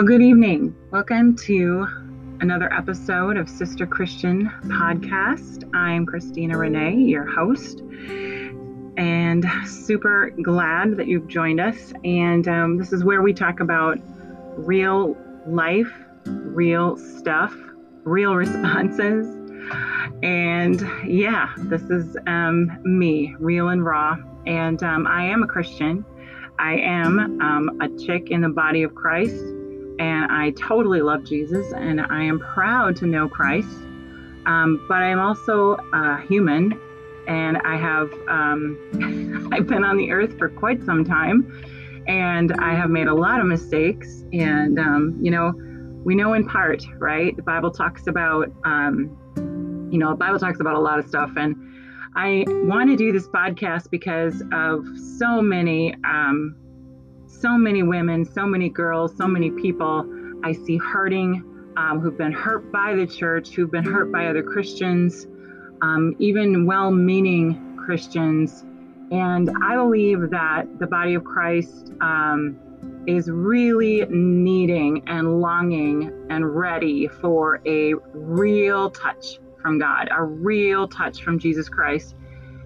Well, good evening. Welcome to another episode of Sister Christian Podcast. I'm Christina Renee, your host, and super glad that you've joined us. And um, this is where we talk about real life, real stuff, real responses. And yeah, this is um, me, real and raw. And um, I am a Christian. I am um, a chick in the body of Christ, and I totally love Jesus, and I am proud to know Christ. Um, but I'm also a human, and I have um, I've been on the earth for quite some time, and I have made a lot of mistakes. And um, you know, we know in part, right? The Bible talks about um, you know, the Bible talks about a lot of stuff, and I want to do this podcast because of so many, um, so many women, so many girls, so many people I see hurting, um, who've been hurt by the church, who've been hurt by other Christians, um, even well meaning Christians. And I believe that the body of Christ um, is really needing and longing and ready for a real touch from God, a real touch from Jesus Christ.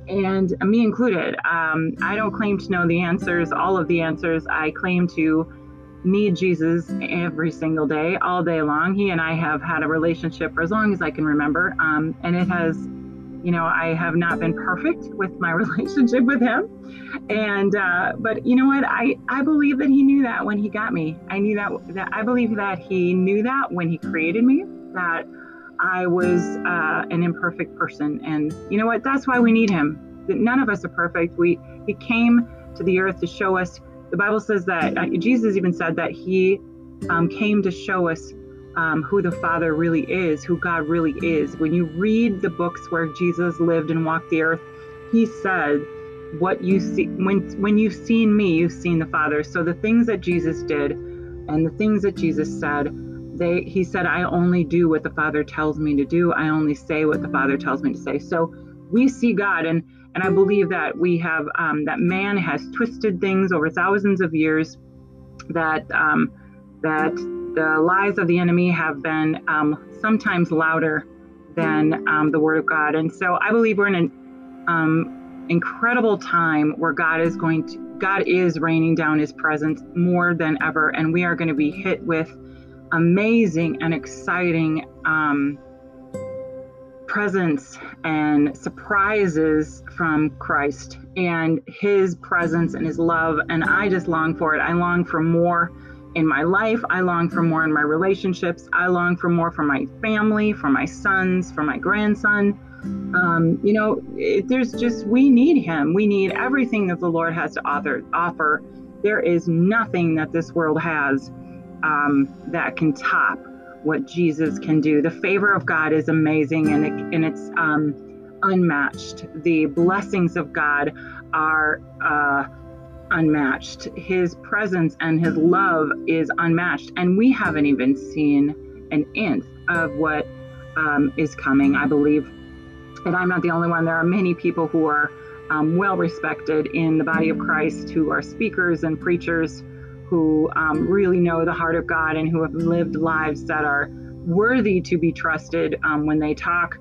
And me included, um, I don't claim to know the answers, all of the answers. I claim to need Jesus every single day, all day long. He and I have had a relationship for as long as I can remember. Um, and it has, you know, I have not been perfect with my relationship with him. And, uh, but you know what? I, I believe that he knew that when he got me. I knew that, that I believe that he knew that when he created me, that I was uh, an imperfect person. And you know what? That's why we need him. None of us are perfect. We he came to the earth to show us. The Bible says that uh, Jesus even said that he um, came to show us um, who the Father really is, who God really is. When you read the books where Jesus lived and walked the earth, he said, "What you see when when you've seen me, you've seen the Father." So the things that Jesus did, and the things that Jesus said they he said i only do what the father tells me to do. I only say what the father tells me to say. So we see god and and i believe that we have um, that man has twisted things over thousands of years that um, that the lies of the enemy have been um, sometimes louder than um, the word of god. And so i believe we're in an um, incredible time where god is going to god is raining down his presence more than ever and we are going to be hit with amazing and exciting um, presence and surprises from Christ and his presence and his love. And I just long for it. I long for more in my life. I long for more in my relationships. I long for more for my family, for my sons, for my grandson. Um, you know, it, there's just, we need him. We need everything that the Lord has to offer. offer. There is nothing that this world has um, that can top what Jesus can do. The favor of God is amazing and, it, and it's um, unmatched. The blessings of God are uh, unmatched. His presence and his love is unmatched. And we haven't even seen an inch of what um, is coming, I believe. And I'm not the only one. There are many people who are um, well respected in the body of Christ who are speakers and preachers who um, really know the heart of God and who have lived lives that are worthy to be trusted um, when they talk.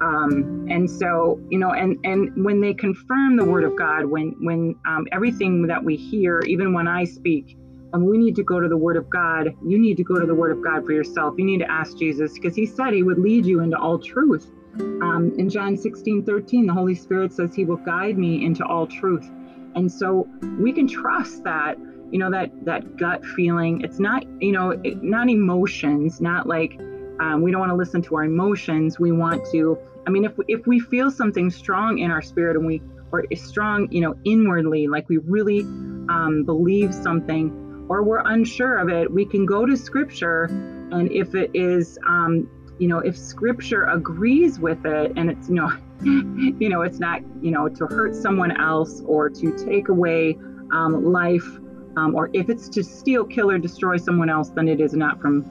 Um, and so, you know, and and when they confirm the word of God, when when um, everything that we hear, even when I speak, and we need to go to the word of God. You need to go to the word of God for yourself. You need to ask Jesus because he said he would lead you into all truth. Um, in John 16, 13, the Holy Spirit says he will guide me into all truth. And so we can trust that you know that that gut feeling. It's not you know it, not emotions not like um, we don't want to listen to our emotions. We want to i mean if, if we feel something strong in our spirit and we or strong you know inwardly like we really um, believe something or we're unsure of it we can go to scripture and if it is um, you know if scripture agrees with it and it's you know you know it's not you know to hurt someone else or to take away um, life um, or if it's to steal, kill, or destroy someone else, then it is not from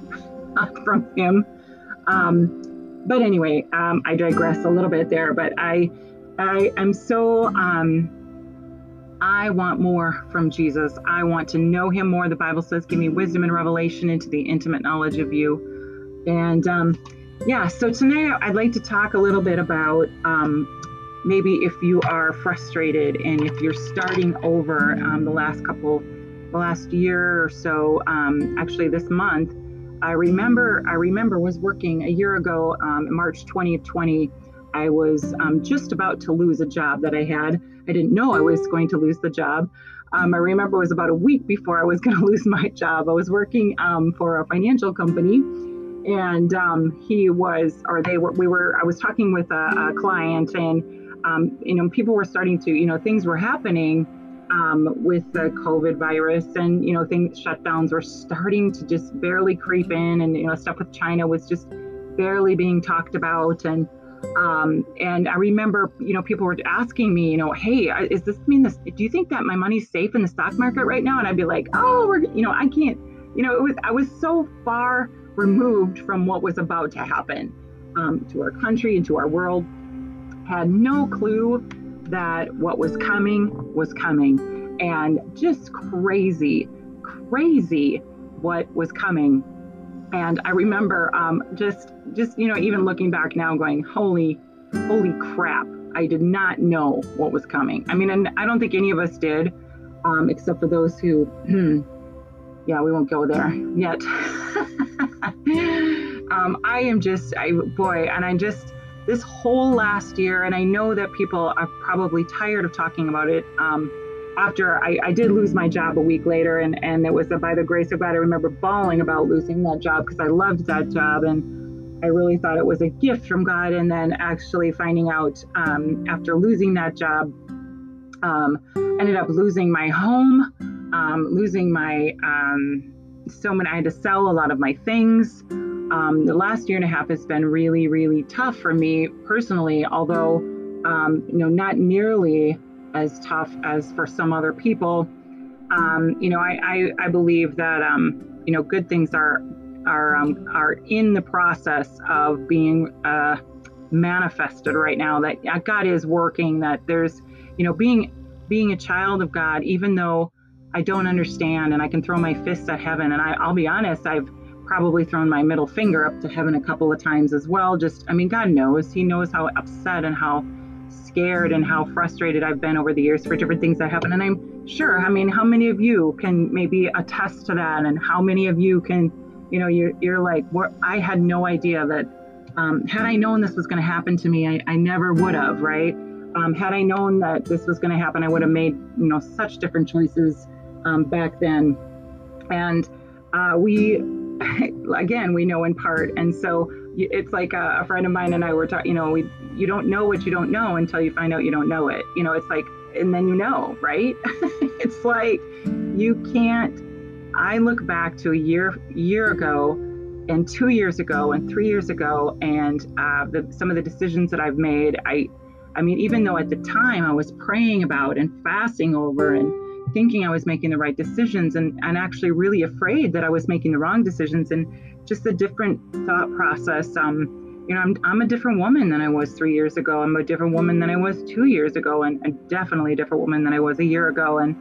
from him. Um, but anyway, um, I digress a little bit there. But I I am so um, I want more from Jesus. I want to know him more. The Bible says, give me wisdom and revelation into the intimate knowledge of you. And um, yeah, so tonight I'd like to talk a little bit about um, maybe if you are frustrated and if you're starting over um, the last couple, the last year or so, um, actually this month, I remember I remember was working a year ago, um, March 2020. I was um, just about to lose a job that I had. I didn't know I was going to lose the job. Um, I remember it was about a week before I was going to lose my job. I was working um, for a financial company, and um, he was, or they were, we were. I was talking with a, a client, and um, you know, people were starting to, you know, things were happening um, with the COVID virus, and you know, things shutdowns were starting to just barely creep in, and you know, stuff with China was just barely being talked about, and um, and I remember, you know, people were asking me, you know, hey, is this mean this? Do you think that my money's safe in the stock market right now? And I'd be like, oh, we're, you know, I can't, you know, it was I was so far removed from what was about to happen um, to our country and to our world had no clue that what was coming was coming and just crazy, crazy what was coming. And I remember um, just, just, you know, even looking back now going, holy, holy crap. I did not know what was coming. I mean, and I don't think any of us did, um, except for those who, yeah, we won't go there yet. um, I am just, I, boy, and I just, this whole last year, and I know that people are probably tired of talking about it. Um, after I, I, did lose my job a week later, and, and it was by the grace of God, I remember bawling about losing that job because I loved that job and I really thought it was a gift from God. And then actually finding out um, after losing that job, um, ended up losing my home, um, losing my um, so many. I had to sell a lot of my things. Um, the last year and a half has been really, really tough for me personally, although, um, you know, not nearly as tough as for some other people. Um, you know, I, I, I believe that, um, you know, good things are, are, um, are in the process of being uh, manifested right now, that God is working, that there's, you know, being, being a child of God, even though I don't understand and I can throw my fists at heaven. And I, I'll be honest, I've, probably thrown my middle finger up to heaven a couple of times as well. Just, I mean, God knows. He knows how upset and how scared and how frustrated I've been over the years for different things that happen. And I'm sure, I mean, how many of you can maybe attest to that? And how many of you can, you know, you're, you're like, I had no idea that um, had I known this was going to happen to me, I, I never would have, right? Um, had I known that this was going to happen, I would have made, you know, such different choices um, back then. And uh, we again, we know in part. And so it's like a, a friend of mine and I were talking, you know, we, you don't know what you don't know until you find out you don't know it. You know, it's like, and then you know, right? it's like you can't. I look back to a year year ago, and two years ago, and three years ago, and uh, the, some of the decisions that I've made. I, I mean, even though at the time I was praying about and fasting over and thinking I was making the right decisions and, and actually really afraid that I was making the wrong decisions and just a different thought process. Um, you know, I'm, I'm a different woman than I was three years ago. I'm a different woman than I was two years ago, and, and definitely a different woman than I was a year ago. And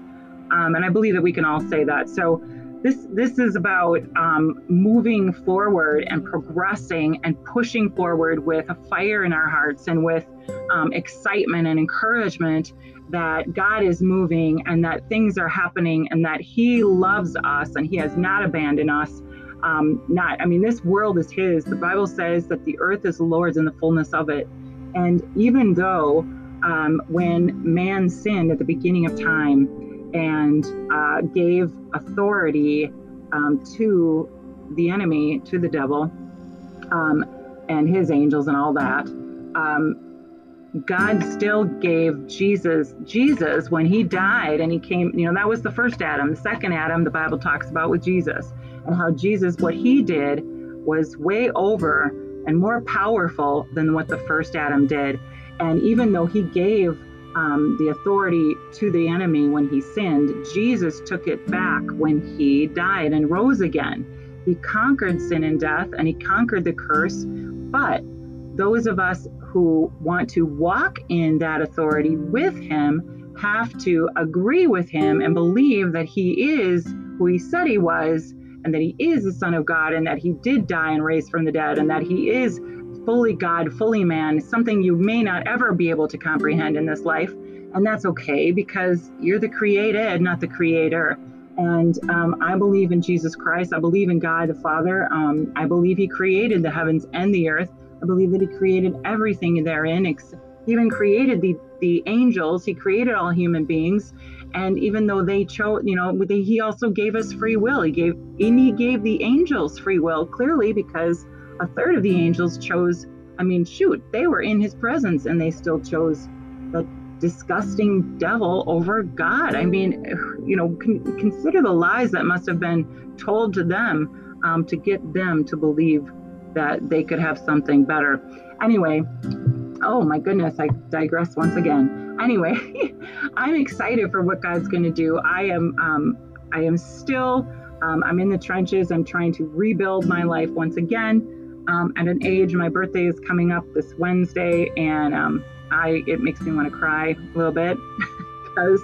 um, and I believe that we can all say that. So this this is about um, moving forward and progressing and pushing forward with a fire in our hearts and with um, excitement and encouragement that God is moving and that things are happening and that He loves us and He has not abandoned us. Um, not, I mean, this world is His. The Bible says that the earth is the Lord's and the fullness of it. And even though um, when man sinned at the beginning of time and uh, gave authority um, to the enemy, to the devil, um, and his angels and all that, um, God still gave Jesus, Jesus, when he died and he came, you know, that was the first Adam. The second Adam, the Bible talks about with Jesus, and how Jesus, what he did was way over and more powerful than what the first Adam did. And even though he gave um, the authority to the enemy when he sinned, Jesus took it back when he died and rose again. He conquered sin and death and he conquered the curse. But those of us who want to walk in that authority with him have to agree with him and believe that he is who he said he was and that he is the Son of God and that he did die and raise from the dead and that he is fully God, fully man, something you may not ever be able to comprehend in this life. And that's okay because you're the created, not the creator. And um, I believe in Jesus Christ. I believe in God the Father. Um, I believe He created the heavens and the earth. I believe that He created everything therein. He even created the, the angels. He created all human beings. And even though they chose, you know, they, He also gave us free will. He gave and He gave the angels free will clearly because a third of the angels chose. I mean, shoot, they were in His presence and they still chose the disgusting devil over God. I mean, you know, con- consider the lies that must have been told to them um, to get them to believe that they could have something better. Anyway, oh my goodness, I digress once again. Anyway, I'm excited for what God's going to do. I am, um, I am still, um, I'm in the trenches. I'm trying to rebuild my life once again. Um, at an age, my birthday is coming up this Wednesday, and um, I it makes me want to cry a little bit because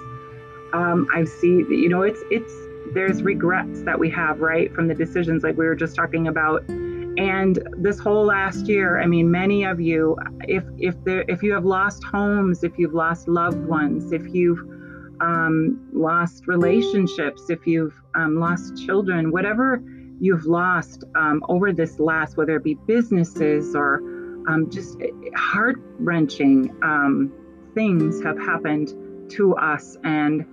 um, I see you know it's it's there's regrets that we have right from the decisions like we were just talking about and this whole last year i mean many of you if if there if you have lost homes if you've lost loved ones if you've um, lost relationships if you've um, lost children whatever you've lost um, over this last whether it be businesses or um, just heart wrenching um, things have happened to us and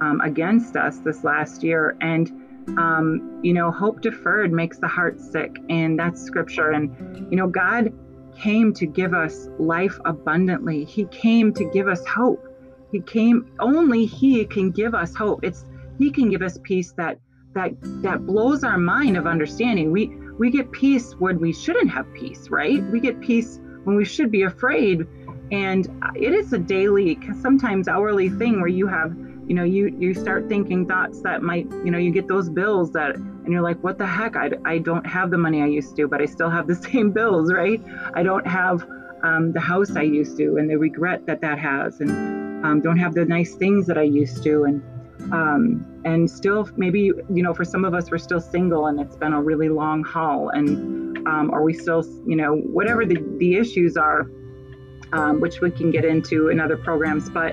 um, against us this last year. And, um, you know, hope deferred makes the heart sick. And that's scripture. And, you know, God came to give us life abundantly, He came to give us hope. He came, only He can give us hope. It's, He can give us peace that that that blows our mind of understanding. We we get peace when we shouldn't have peace, right? We get peace when we should be afraid. And it is a daily, sometimes hourly thing where you have, you know, you you start thinking thoughts that might, you know, you get those bills that, and you're like, what the heck? I, I don't have the money I used to, but I still have the same bills, right? I don't have um, the house I used to, and the regret that that has, and um, don't have the nice things that I used to, and um, and still maybe you know for some of us we're still single and it's been a really long haul and um, are we still you know whatever the, the issues are um, which we can get into in other programs but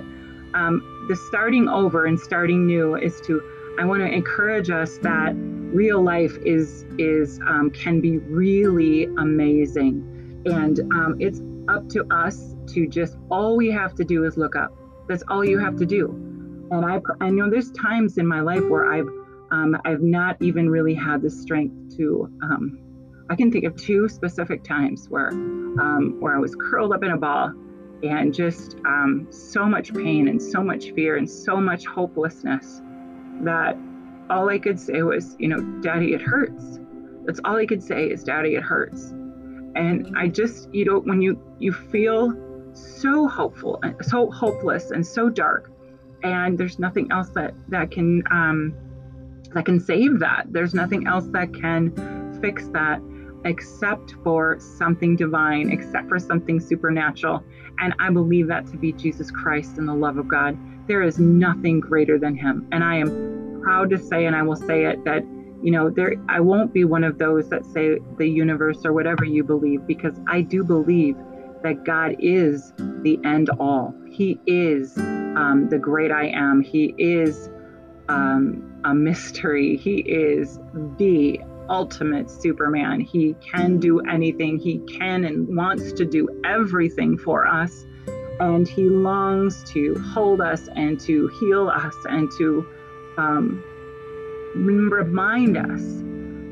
um, the starting over and starting new is to i want to encourage us that real life is is um, can be really amazing and um, it's up to us to just all we have to do is look up that's all you have to do and I, I know there's times in my life where I've, um, I've not even really had the strength to. Um, I can think of two specific times where, um, where I was curled up in a ball, and just um, so much pain and so much fear and so much hopelessness that all I could say was, you know, Daddy, it hurts. That's all I could say is, Daddy, it hurts. And I just, you know, when you you feel so hopeful and so hopeless and so dark and there's nothing else that that can um, that can save that. There's nothing else that can fix that except for something divine, except for something supernatural. And I believe that to be Jesus Christ and the love of God. There is nothing greater than Him. And I am proud to say, and I will say it, that you know there i won't be one of those that say the universe or whatever you believe because i do believe that God is the end all. He is um, the great I am. He is um, a mystery. He is the ultimate Superman. He can do anything. He can and wants to do everything for us. And he longs to hold us and to heal us and to um, remind us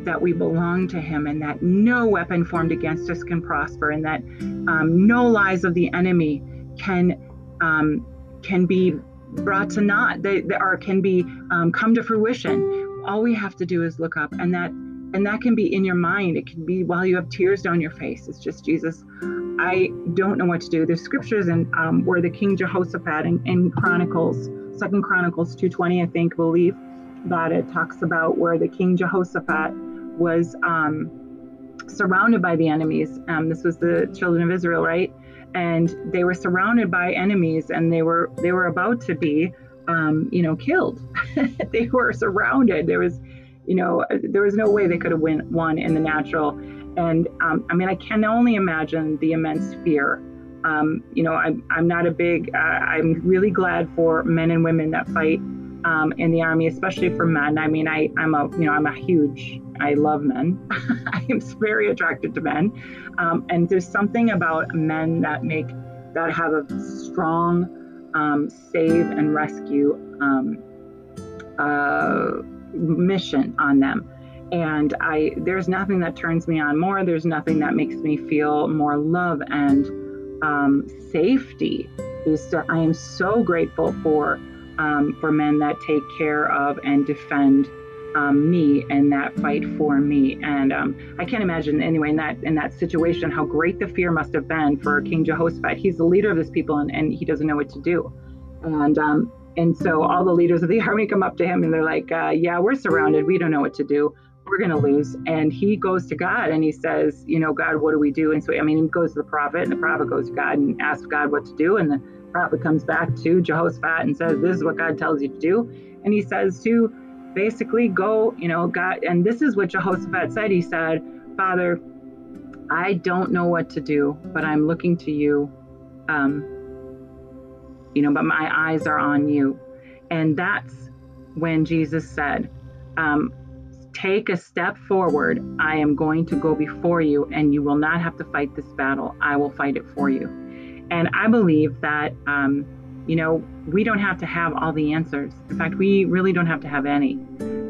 that we belong to Him and that no weapon formed against us can prosper and that um, no lies of the enemy can um, can be brought to naught. They, they are can be um, come to fruition. All we have to do is look up, and that and that can be in your mind. It can be while you have tears down your face. It's just Jesus. I don't know what to do. There's scriptures in um, where the King Jehoshaphat in, in Chronicles, Second Chronicles 2:20, I think, believe that it talks about where the King Jehoshaphat was um, surrounded by the enemies. Um, this was the children of Israel, right? and they were surrounded by enemies, and they were they were about to be, um, you know, killed. they were surrounded. There was, you know, there was no way they could have win, won in the natural. And um, I mean, I can only imagine the immense fear. Um, you know, I'm, I'm not a big, uh, I'm really glad for men and women that fight um, in the army, especially for men. I mean, I, I'm a, you know, I'm a huge, I love men. I am very attracted to men. Um, and there's something about men that make, that have a strong um, save and rescue um, uh, mission on them. And I, there's nothing that turns me on more. There's nothing that makes me feel more love and um, safety. Is I am so grateful for um, for men that take care of and defend um, me and that fight for me. And um, I can't imagine anyway in that in that situation how great the fear must have been for King Jehoshaphat. He's the leader of this people and, and he doesn't know what to do. And um, and so all the leaders of the army come up to him and they're like, uh, "Yeah, we're surrounded. We don't know what to do. We're going to lose." And he goes to God and he says, "You know, God, what do we do?" And so I mean, he goes to the prophet and the prophet goes to God and asks God what to do. And the prophet comes back to Jehoshaphat and says, This is what God tells you to do. And he says to basically go, you know, God, and this is what Jehoshaphat said. He said, Father, I don't know what to do, but I'm looking to you. Um, you know, but my eyes are on you. And that's when Jesus said, um, Take a step forward. I am going to go before you, and you will not have to fight this battle. I will fight it for you. And I believe that, um, you know, we don't have to have all the answers. In fact, we really don't have to have any.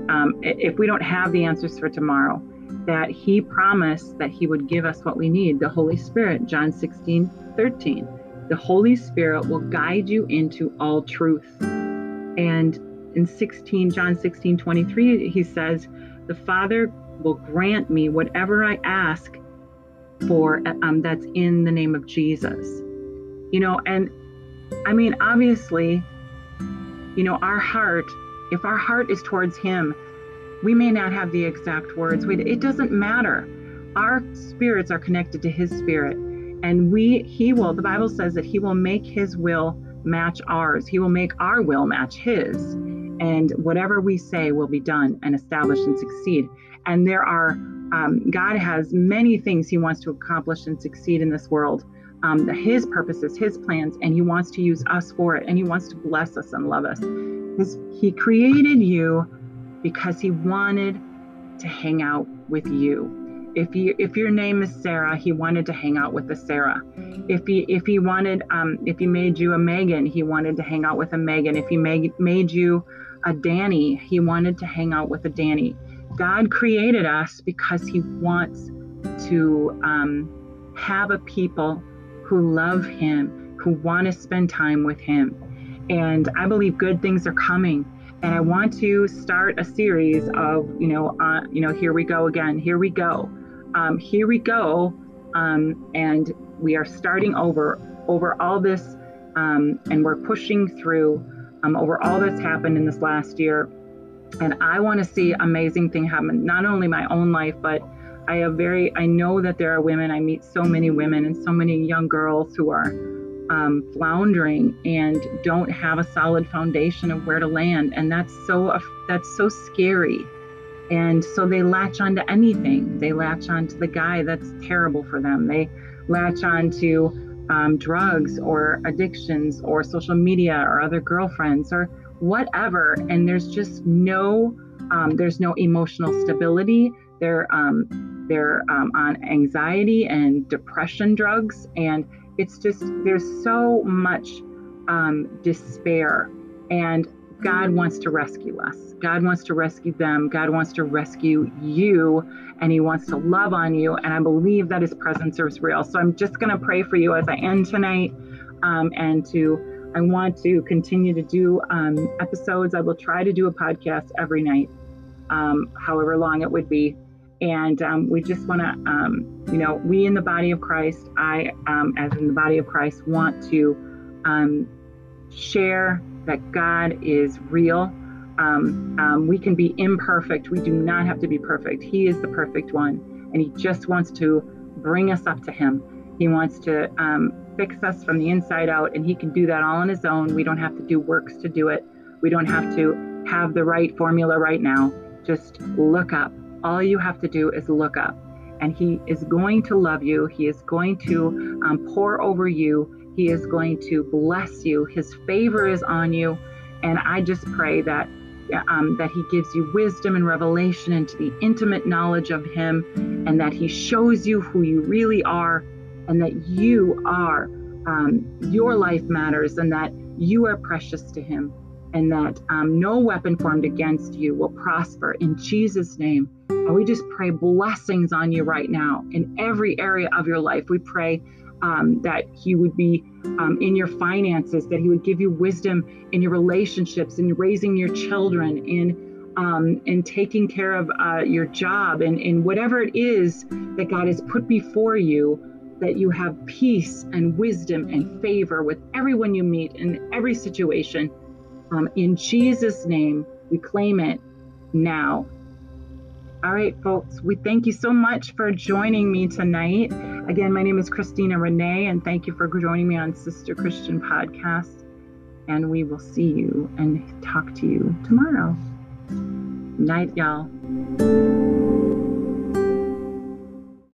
Um, if we don't have the answers for tomorrow, that He promised that He would give us what we need the Holy Spirit, John 16, 13. The Holy Spirit will guide you into all truth. And in 16, John 16, 23, He says, The Father will grant me whatever I ask for um, that's in the name of Jesus. You know and i mean obviously you know our heart if our heart is towards him we may not have the exact words. It doesn't matter. Our spirits are connected to his spirit and we he will the bible says that he will make his will match ours he will make our will match his and whatever we say will be done and established and succeed and there are um, god has many things he wants to accomplish and succeed in this world um, his purposes, his plans, and he wants to use us for it. And he wants to bless us and love us. His, he created you because he wanted to hang out with you. If you if your name is Sarah, he wanted to hang out with the Sarah. If he if he wanted um, if he made you a Megan, he wanted to hang out with a Megan. If he made made you a Danny, he wanted to hang out with a Danny. God created us because he wants to um, have a people who love Him, who want to spend time with Him. And I believe good things are coming. And I want to start a series of, you know, uh, you know, here we go again. Here we go. Um, here we go. Um, and we are starting over over all this, um, and we're pushing through um, over all that's happened in this last year. And I want to see amazing thing happen, not only my own life, but I have very, I know that there are women, I meet so many women and so many young girls who are um, floundering and don't have a solid foundation of where to land. And that's so, that's so scary. And so they latch onto anything. They latch onto the guy that's terrible for them. They latch onto um, drugs or addictions or social media or other girlfriends or whatever. And there's just no, um, there's no emotional stability. They're um, they're um, on anxiety and depression drugs. And it's just, there's so much um, despair. And God wants to rescue us. God wants to rescue them. God wants to rescue you. And He wants to love on you. And I believe that His presence is real. So I'm just going to pray for you as I end tonight um, and to. I want to continue to do um, episodes. I will try to do a podcast every night, um, however long it would be. And um, we just want to, um, you know, we in the body of Christ, I, um, as in the body of Christ, want to um, share that God is real. Um, um, we can be imperfect. We do not have to be perfect. He is the perfect one. And He just wants to bring us up to Him. He wants to fix us from the inside out, and He can do that all on His own. We don't have to do works to do it. We don't have to have the right formula right now. Just look up. All you have to do is look up. And He is going to love you. He is going to um, pour over you. He is going to bless you. His favor is on you. And I just pray that um, that He gives you wisdom and revelation into the intimate knowledge of Him, and that He shows you who you really are, and that you are, um, your life matters, and that you are precious to Him, and that um, no weapon formed against you will prosper in Jesus' name. And we just pray blessings on you right now in every area of your life. We pray um, that He would be um, in your finances, that He would give you wisdom in your relationships, in raising your children, in um, in taking care of uh, your job, and in whatever it is that God has put before you, that you have peace and wisdom and favor with everyone you meet in every situation. Um, in Jesus' name, we claim it now all right, folks, we thank you so much for joining me tonight. Again, my name is Christina Renee, and thank you for joining me on Sister Christian Podcast. And we will see you and talk to you tomorrow. Night, y'all.